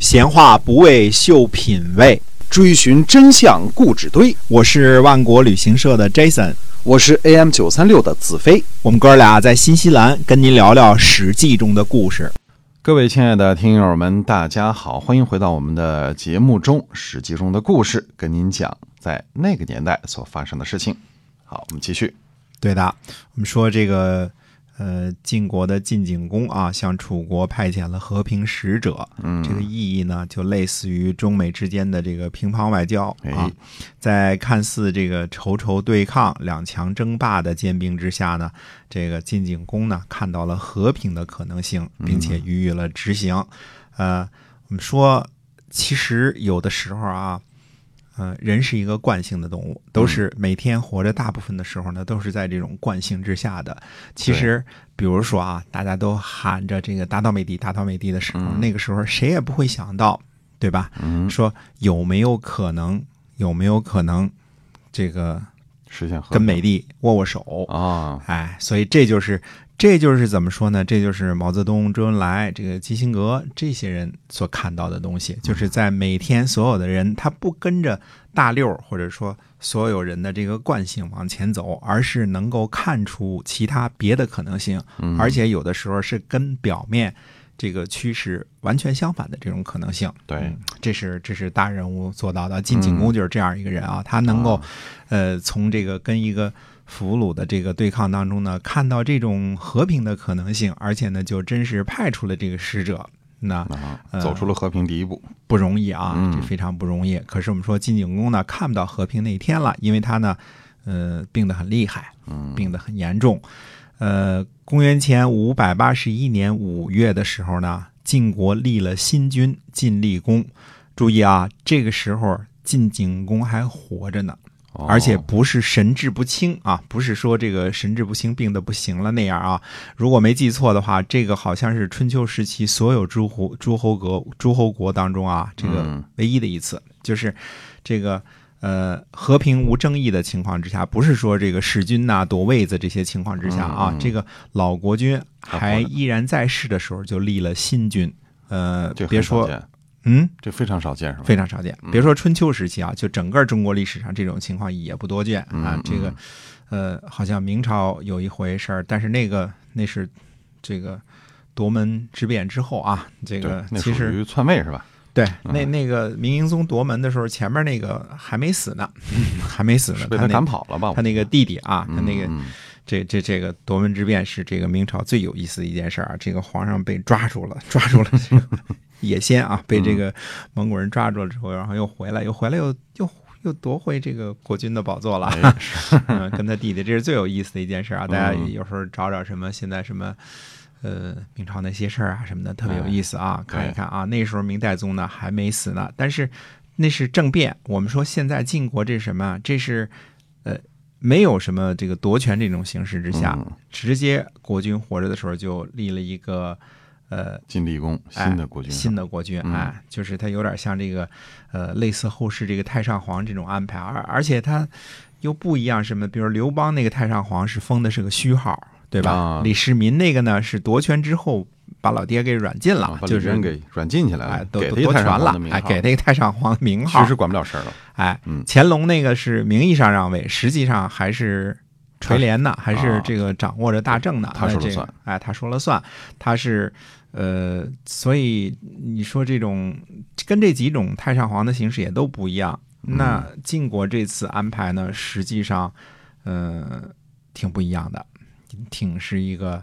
闲话不为秀品味，追寻真相故纸堆。我是万国旅行社的 Jason，我是 AM 九三六的子飞。我们哥俩在新西兰跟您聊聊《史记》中的故事。各位亲爱的听友们，大家好，欢迎回到我们的节目中，《史记》中的故事，跟您讲在那个年代所发生的事情。好，我们继续。对的，我们说这个。呃，晋国的晋景公啊，向楚国派遣了和平使者，嗯，这个意义呢，就类似于中美之间的这个乒乓外交啊。在看似这个仇仇对抗、两强争霸的兼并之下呢，这个晋景公呢，看到了和平的可能性，并且予以了执行。呃，我们说，其实有的时候啊。嗯，人是一个惯性的动物，都是每天活着，大部分的时候呢，都是在这种惯性之下的。其实，比如说啊，大家都喊着这个“打倒美帝，打倒美帝”的时候，那个时候谁也不会想到，对吧？说有没有可能，有没有可能，这个实现跟美帝握握手啊？哎，所以这就是。这就是怎么说呢？这就是毛泽东、周恩来、这个基辛格这些人所看到的东西，就是在每天所有的人他不跟着大溜或者说所有人的这个惯性往前走，而是能够看出其他别的可能性，而且有的时候是跟表面这个趋势完全相反的这种可能性。对，这是这是大人物做到的。晋景公就是这样一个人啊，他能够呃从这个跟一个。俘虏的这个对抗当中呢，看到这种和平的可能性，而且呢，就真是派出了这个使者，那走出了和平第一步，不容易啊，这非常不容易。可是我们说晋景公呢，看不到和平那一天了，因为他呢，呃，病得很厉害，病得很严重。呃，公元前五百八十一年五月的时候呢，晋国立了新君晋厉公。注意啊，这个时候晋景公还活着呢。而且不是神志不清啊，不是说这个神志不清、病的不行了那样啊。如果没记错的话，这个好像是春秋时期所有诸侯诸侯国诸侯国当中啊，这个唯一的一次，就是这个呃和平无争议的情况之下，不是说这个弑君呐、夺位子这些情况之下啊，这个老国君还依然在世的时候就立了新君，呃，别说。嗯，这非常少见，是吧？非常少见。别说春秋时期啊，就整个中国历史上这种情况也不多见啊。这个，呃，好像明朝有一回事儿，但是那个那是这个夺门之变之后啊。这个其实篡位是吧？对，那那个明英宗夺门的时候，前面那个还没死呢，还没死呢，被他赶跑了吧？他那个弟弟啊，他那个这这这个夺门之变是这个明朝最有意思的一件事儿啊。这个皇上被抓住了，抓住了。野仙啊，被这个蒙古人抓住了之后，然后又回来，又回来，又又又夺回这个国君的宝座了。嗯，跟他弟弟，这是最有意思的一件事啊！大家有时候找找什么现在什么呃明朝那些事儿啊什么的，特别有意思啊，看一看啊。那时候明代宗呢还没死呢，但是那是政变。我们说现在晋国这是什么？这是呃没有什么这个夺权这种形式之下，直接国君活着的时候就立了一个。呃，晋厉公新的国君，新的国君，哎，就是他有点像这个，呃，类似后世这个太上皇这种安排，而而且他又不一样，什么？比如刘邦那个太上皇是封的是个虚号，对吧？李世民那个呢是夺权之后把老爹给软禁了，就是人给软禁起来了，都夺权了，哎，给那个太上皇名号，其实管不了事儿了。哎，乾隆那个是名义上让位，实际上还是垂帘呢，还是这个掌握着大政呢？他说了算，哎，他说了算，他是。呃，所以你说这种跟这几种太上皇的形式也都不一样。那晋国这次安排呢，实际上，呃，挺不一样的，挺是一个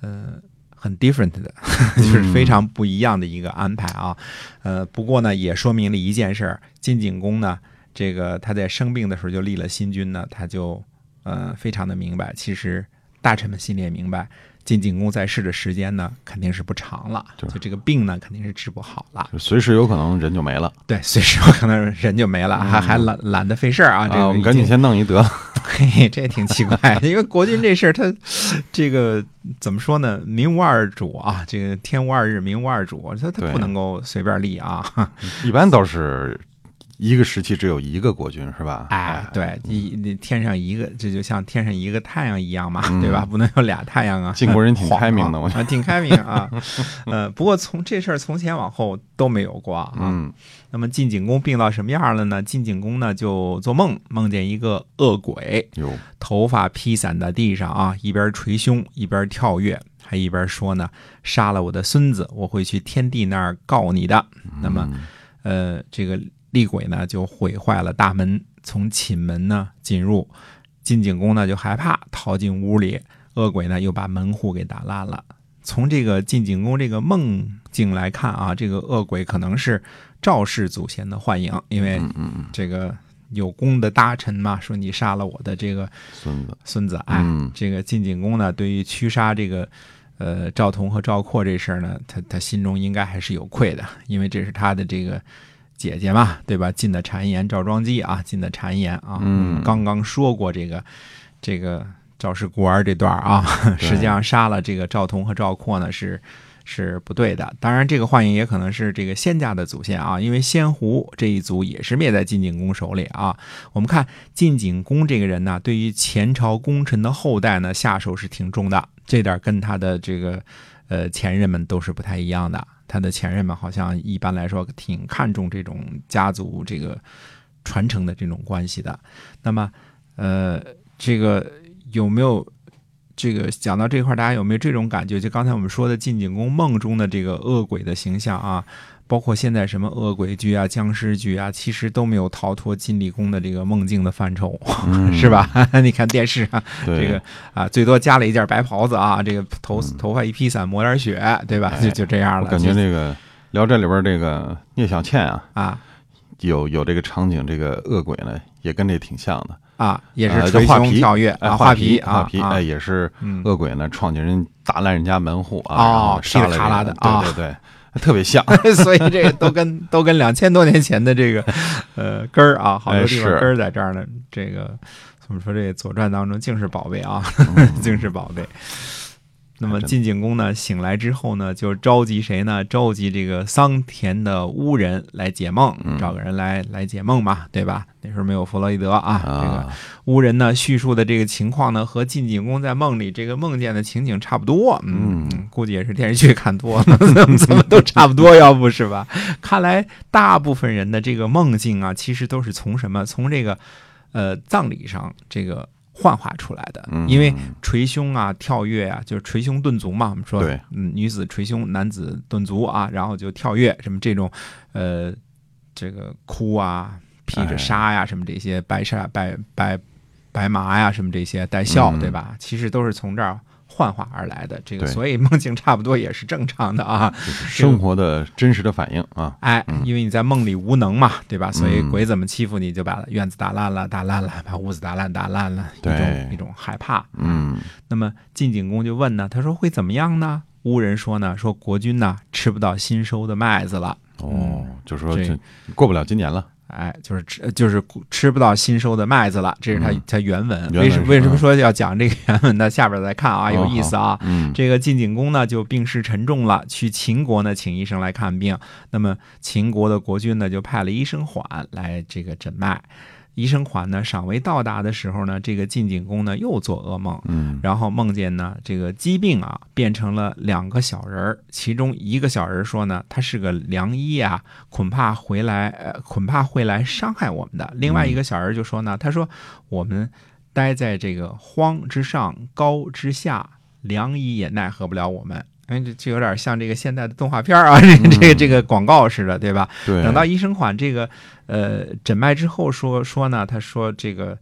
呃很 different 的，就是非常不一样的一个安排啊。呃，不过呢，也说明了一件事儿：晋景公呢，这个他在生病的时候就立了新君呢，他就呃非常的明白，其实大臣们心里也明白。晋景公在世的时间呢，肯定是不长了，就这个病呢，肯定是治不好了，随时有可能人就没了。对，随时有可能人就没了，还还懒懒得费事儿啊。这个我们赶紧先弄一得。嘿，这挺奇怪，因为国君这事儿，他这个怎么说呢？民无二主啊，这个天无二日，民无二主，他他不能够随便立啊。一般都是。一个时期只有一个国君是吧？哎，对，一你天上一个，这就像天上一个太阳一样嘛，嗯对吧？不能有俩太阳啊。晋国人挺开明的 我觉得挺开明啊。呃，不过从这事儿从前往后都没有过啊。嗯那么晋景公病到什么样了呢？晋景公呢就做梦，梦见一个恶鬼，头发披散在地上啊，一边捶胸一边跳跃，还一边说呢：“杀了我的孙子，我会去天帝那儿告你的。”那么，呃，这个厉鬼呢就毁坏了大门，从寝门呢进入，晋景公呢就害怕，逃进屋里，恶鬼呢又把门户给打烂了。从这个晋景公这个梦境来看啊，这个恶鬼可能是赵氏祖先的幻影，因为这个有功的大臣嘛，说你杀了我的这个孙子。孙子，哎，嗯。这个晋景公呢，对于驱杀这个呃赵同和赵括这事儿呢，他他心中应该还是有愧的，因为这是他的这个姐姐嘛，对吧？进的谗言赵庄姬啊，进的谗言啊，嗯刚刚说过这个这个赵氏孤儿这段啊，实际上杀了这个赵同和赵括呢是。是不对的，当然这个幻影也可能是这个仙家的祖先啊，因为仙狐这一族也是灭在晋景公手里啊。我们看晋景公这个人呢，对于前朝功臣的后代呢，下手是挺重的，这点跟他的这个呃前任们都是不太一样的。他的前任们好像一般来说挺看重这种家族这个传承的这种关系的。那么，呃，这个有没有？这个讲到这块，大家有没有这种感觉？就刚才我们说的晋景公梦中的这个恶鬼的形象啊，包括现在什么恶鬼剧啊、僵尸剧啊，其实都没有逃脱晋厉公的这个梦境的范畴，嗯 是吧？你看电视啊，对这个啊，最多加了一件白袍子啊，这个头嗯头发一披散，抹点血，对吧？就就这样了。我感觉就这个《聊斋》里边这个聂小倩啊，啊有有这个场景，这个恶鬼呢也跟这挺像的，啊，也呃是捶就画皮胸跳跃哎，啊，画皮画皮，啊，哎，也是嗯恶鬼呢闯进人打烂人家门户啊，噼里啪啦的啊对对对，特别像，所以这个都跟都跟两千多年前的这个呃根儿啊，好多地方根儿在这儿呢。这个怎么说？这个《左传》当中竟是宝贝啊，竟是宝贝。那么晋景公呢，醒来之后呢，就召集谁呢？召集这个桑田的巫人来解梦，嗯找个人来来解梦嘛，对吧？那时候没有弗洛伊德啊，这个啊，巫人呢叙述的这个情况呢，和晋景公在梦里这个梦见的情景差不多。嗯，嗯估计也是电视剧看多了，怎么怎么都差不多，要不是吧？看来大部分人的这个梦境啊，其实都是从什么？从这个呃葬礼上这个幻化出来的。嗯因为捶胸啊、跳跃啊，就是捶胸顿足嘛。我们说，嗯，女子捶胸，男子顿足啊，然后就跳跃，什么这种，呃，这个哭啊、披着哎纱呀，什么这些白纱、白白白麻呀，什么这些带笑，嗯对吧？其实都是从这儿幻化而来的。这个，所以梦境差不多也是正常的啊。生活的真实的反应啊，哎，因为你在梦里无能嘛，对吧？所以嗯鬼怎么欺负你，就把院子打烂了，打烂了，把屋子打烂，打烂了，一种对一种害怕。嗯那么晋景公就问呢，他说会怎么样呢？巫人说呢，说国君呢吃不到新收的麦子了，哦，就说这这过不了今年了，哎，就是吃就是吃不到新收的麦子了，这是他嗯他原文。为什为什么嗯说要讲这个原文呢？下边再看啊，哦有意思啊。嗯这个晋景公呢就病势沉重了，去秦国呢请医生来看病。那么秦国的国君呢就派了医生缓来这个诊脉。医生款呢尚未到达的时候呢，这个晋景公呢又做噩梦，嗯然后梦见呢，这个疾病啊变成了两个小人儿，其中一个小人说呢，他是个良医啊，恐怕回来，呃，恐怕会来伤害我们的。另外一个小人就说呢，他说我们待在这个荒之上，高之下，良医也奈何不了我们。哎，这这有点像这个现代的动画片啊，这个这个这个广告似的，对吧？对，等到医生款这个呃诊脉之后说说呢，他说这个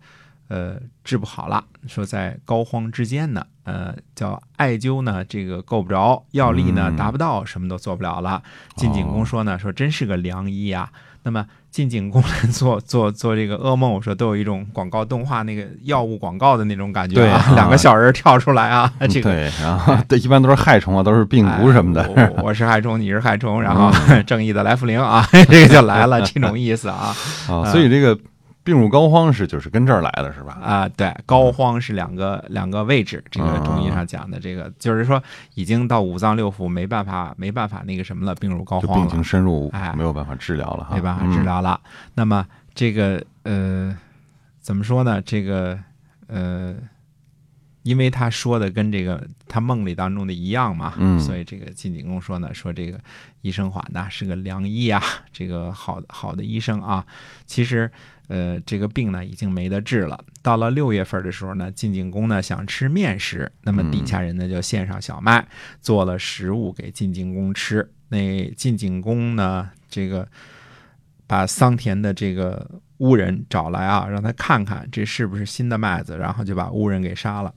呃治不好了，说在膏肓之间呢，呃叫艾灸呢这个够不着，药力呢嗯达不到，什么都做不了了。晋景公说呢，说真是个良医啊。那么进景宫来做 做做这个噩梦，我说都有一种广告动画那个药物广告的那种感觉啊，对啊。两个小人跳出来啊，这个对，然后对，一般都是害虫啊，都是病毒什么的，哎我我是害虫，你是害虫，然后 正义的来福灵啊，这个就来了，这种意思啊。啊，所以这个病入膏肓是就是跟这儿来的是吧？啊，对，膏肓是两个两个位置，这个中医上讲的，这个就是说已经到五脏六腑没办法没办法那个什么了，病入膏肓病情深入，哎没有办法治疗了哈，没办法治疗了。那么这个呃，怎么说呢？这个呃，因为他说的跟这个他梦里当中的一样嘛，嗯所以这个晋景公说呢，说这个医生缓呐是个良医啊，这个好好的医生啊。其实呃，这个病呢已经没得治了。到了六月份的时候呢，晋景公呢想吃面食，那么底下人呢就献上小麦，做了食物给晋景公吃。那晋景公呢，这个把桑田的这个巫人找来啊，让他看看这是不是新的麦子，然后就把巫人给杀了。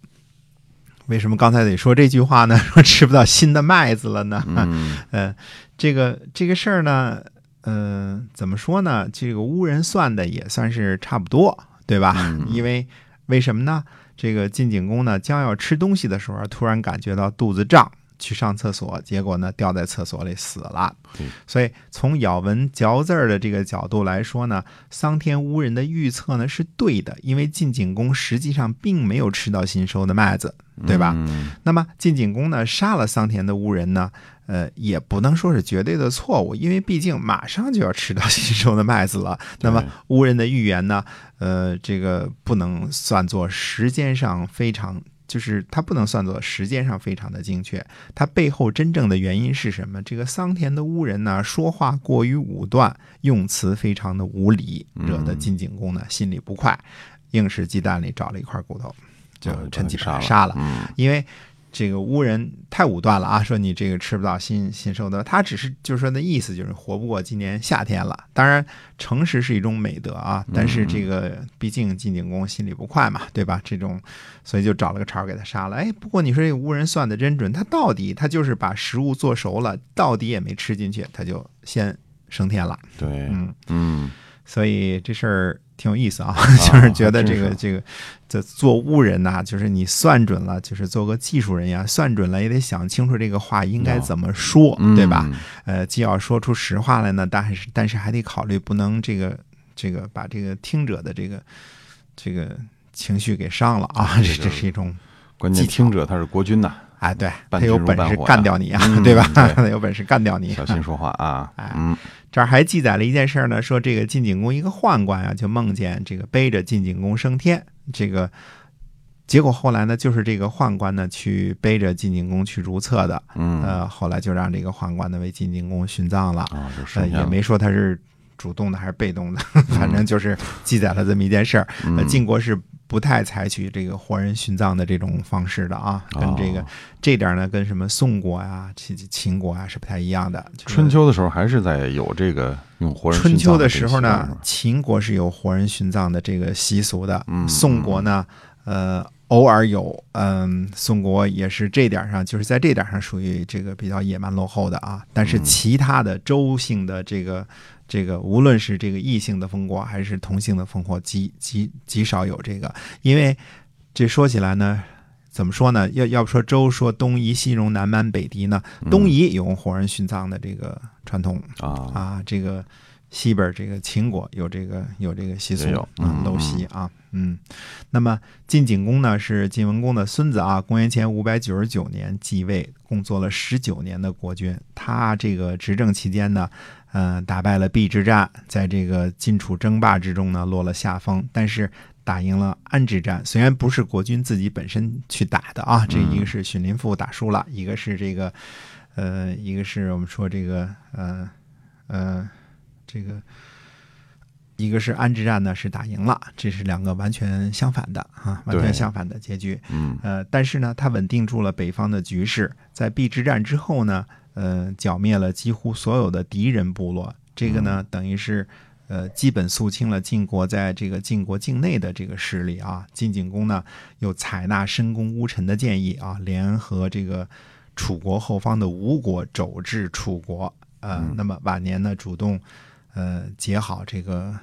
为什么刚才得说这句话呢？说吃不到新的麦子了呢？嗯 呃，这个这个事儿呢，呃，怎么说呢？这个巫人算的也算是差不多，对吧？嗯因为为什么呢？这个晋景公呢，将要吃东西的时候，突然感觉到肚子胀，去上厕所，结果呢，掉在厕所里死了。所以从咬文嚼字儿的这个角度来说呢，桑田巫人的预测呢是对的，因为晋景公实际上并没有吃到新收的麦子，对吧？嗯那么晋景公呢杀了桑田的巫人呢，呃，也不能说是绝对的错误，因为毕竟马上就要吃到新收的麦子了。那么对巫人的预言呢，呃，这个不能算作时间上非常。就是它不能算作时间上非常的精确，它背后真正的原因是什么？这个桑田的巫人呢，说话过于武断，用词非常的无理，惹得晋景公呢心里不快，硬是鸡蛋里找了一块骨头，就哦趁机把杀了他杀了。嗯因为这个巫人太武断了啊，说你这个吃不到新新收的，他只是就是说的意思就是活不过今年夏天了。当然，诚实是一种美德啊，但是这个毕竟晋景公心里不快嘛，对吧？这种，所以就找了个茬儿给他杀了。哎，不过你说这个巫人算的真准，他到底他就是把食物做熟了，到底也没吃进去，他就先升天了。对，嗯，嗯所以这事儿挺有意思啊，就是觉得这个这个这做巫人呐、就是你算准了，就是做个技术人员，算准了也得想清楚这个话应该怎么说，嗯对吧？？呃，既要说出实话来呢，但是但是还得考虑不能这个这个把这个听者的这个这个情绪给伤了啊，这这是一种关键听者他是国君呐，哎，对 他有本事干掉你啊，嗯对吧？他有本事干掉你，小心说话啊。哎。嗯。这儿还记载了一件事儿呢，说这个晋景公一个宦官啊，就梦见这个背着晋景公升天，这个结果后来呢，就是这个宦官呢去背着晋景公去如厕的，嗯。呃，后来就让这个宦官呢为晋景公殉葬了，呃，也没说他是主动的还是被动的，反正就是记载了这么一件事儿。晋国是不太采取这个活人殉葬的这种方式的啊，跟这个、哦这点儿呢，跟什么宋国啊、秦秦国啊是不太一样的。就是春秋的时候还是在有这个用活人春秋的的时候呢秦国是有活人殉葬的这个习俗的，嗯宋国呢，呃，偶尔有，嗯，宋国也是这点上，就是在这点上属于这个比较野蛮落后的啊。但是嗯其他的周姓的这个这个，无论是这个异性的烽火还是同性的烽火，极极极少有这个，因为这说起来呢。怎么说呢？要要不说周说东夷、西戎、南蛮、北狄呢？东夷有活人殉葬的这个传统，啊，啊，这个西边这个秦国有这个有这个习俗有啊嗯，陋习啊，嗯。那么晋景公呢是晋文公的孙子啊，公元前五百九十九年继位，共做了十九年的国君。他这个执政期间呢，呃，打败了邲之战，在这个晋楚争霸之中呢落了下风，但是。打赢了安之战，虽然不是国君自己本身去打的啊，这一个是荀林赋打输了，一个是这个，呃，一个是我们说这个，呃，呃，这个一个是安之战呢是打赢了，这是两个完全相反的啊，完全相反的结局。嗯呃，但是呢，他稳定住了北方的局势，在毕之战之后呢，呃，剿灭了几乎所有的敌人部落，这个呢，等于是。呃，基本肃清了晋国在这个晋国境内的这个势力啊。晋景公呢，又采纳申公巫臣的建议啊，联合这个楚国后方的吴国肘制楚国。呃，嗯那么晚年呢，主动呃结好这个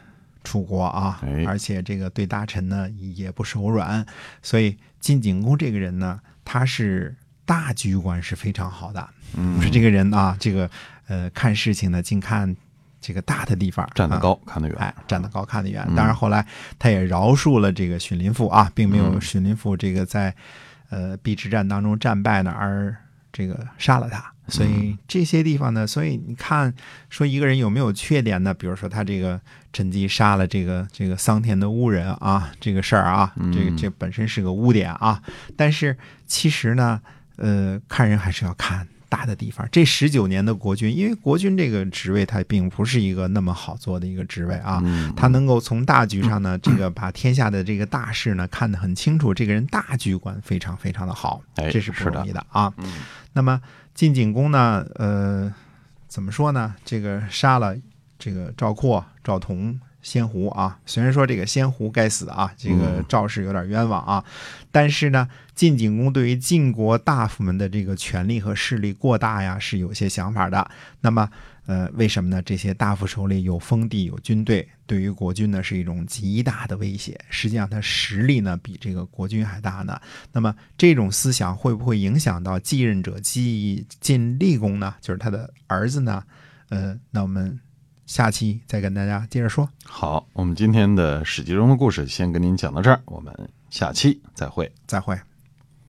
楚国啊哎，而且这个对大臣呢也不手软，所以晋景公这个人呢，他是大局观是非常好的。嗯，说这个人啊，这个呃看事情呢，净看这个大的地方，站得啊高看得远。哎，站得高看得远。嗯当然后来他也饶恕了这个荀林父啊，并没有嗯荀林父这个在呃邲之战当中战败呢而这个杀了他。所嗯以这些地方呢，所以你看说一个人有没有缺点呢？比如说他这个趁机杀了这个这个桑田的巫人啊，这个事儿啊，这个嗯这本身是个污点啊。但是其实呢，呃，看人还是要看大的地方。这十九年的国君，因为国君这个职位，他并不是一个那么好做的一个职位啊。嗯，他能够从大局上呢，这个 把天下的这个大事呢看得很清楚，这个人大局观非常非常的好，哎这是不容易的啊。嗯那么晋景公呢，呃，怎么说呢？这个杀了这个赵括、赵同、仙狐啊，虽然说这个仙狐该死啊，这个嗯赵氏有点冤枉啊，但是呢，晋景公对于晋国大夫们的这个权力和势力过大呀，是有些想法的。那么，呃，为什么呢？这些大夫手里有封地、有军队，对于国君呢是一种极大的威胁。实际上，他实力呢比这个国君还大呢。那么，这种思想会不会影响到继任者晋晋厉公呢？就是他的儿子呢？呃，那我们下期再跟大家接着说。好，我们今天的史记中的故事先跟您讲到这儿，我们下期再会。再会。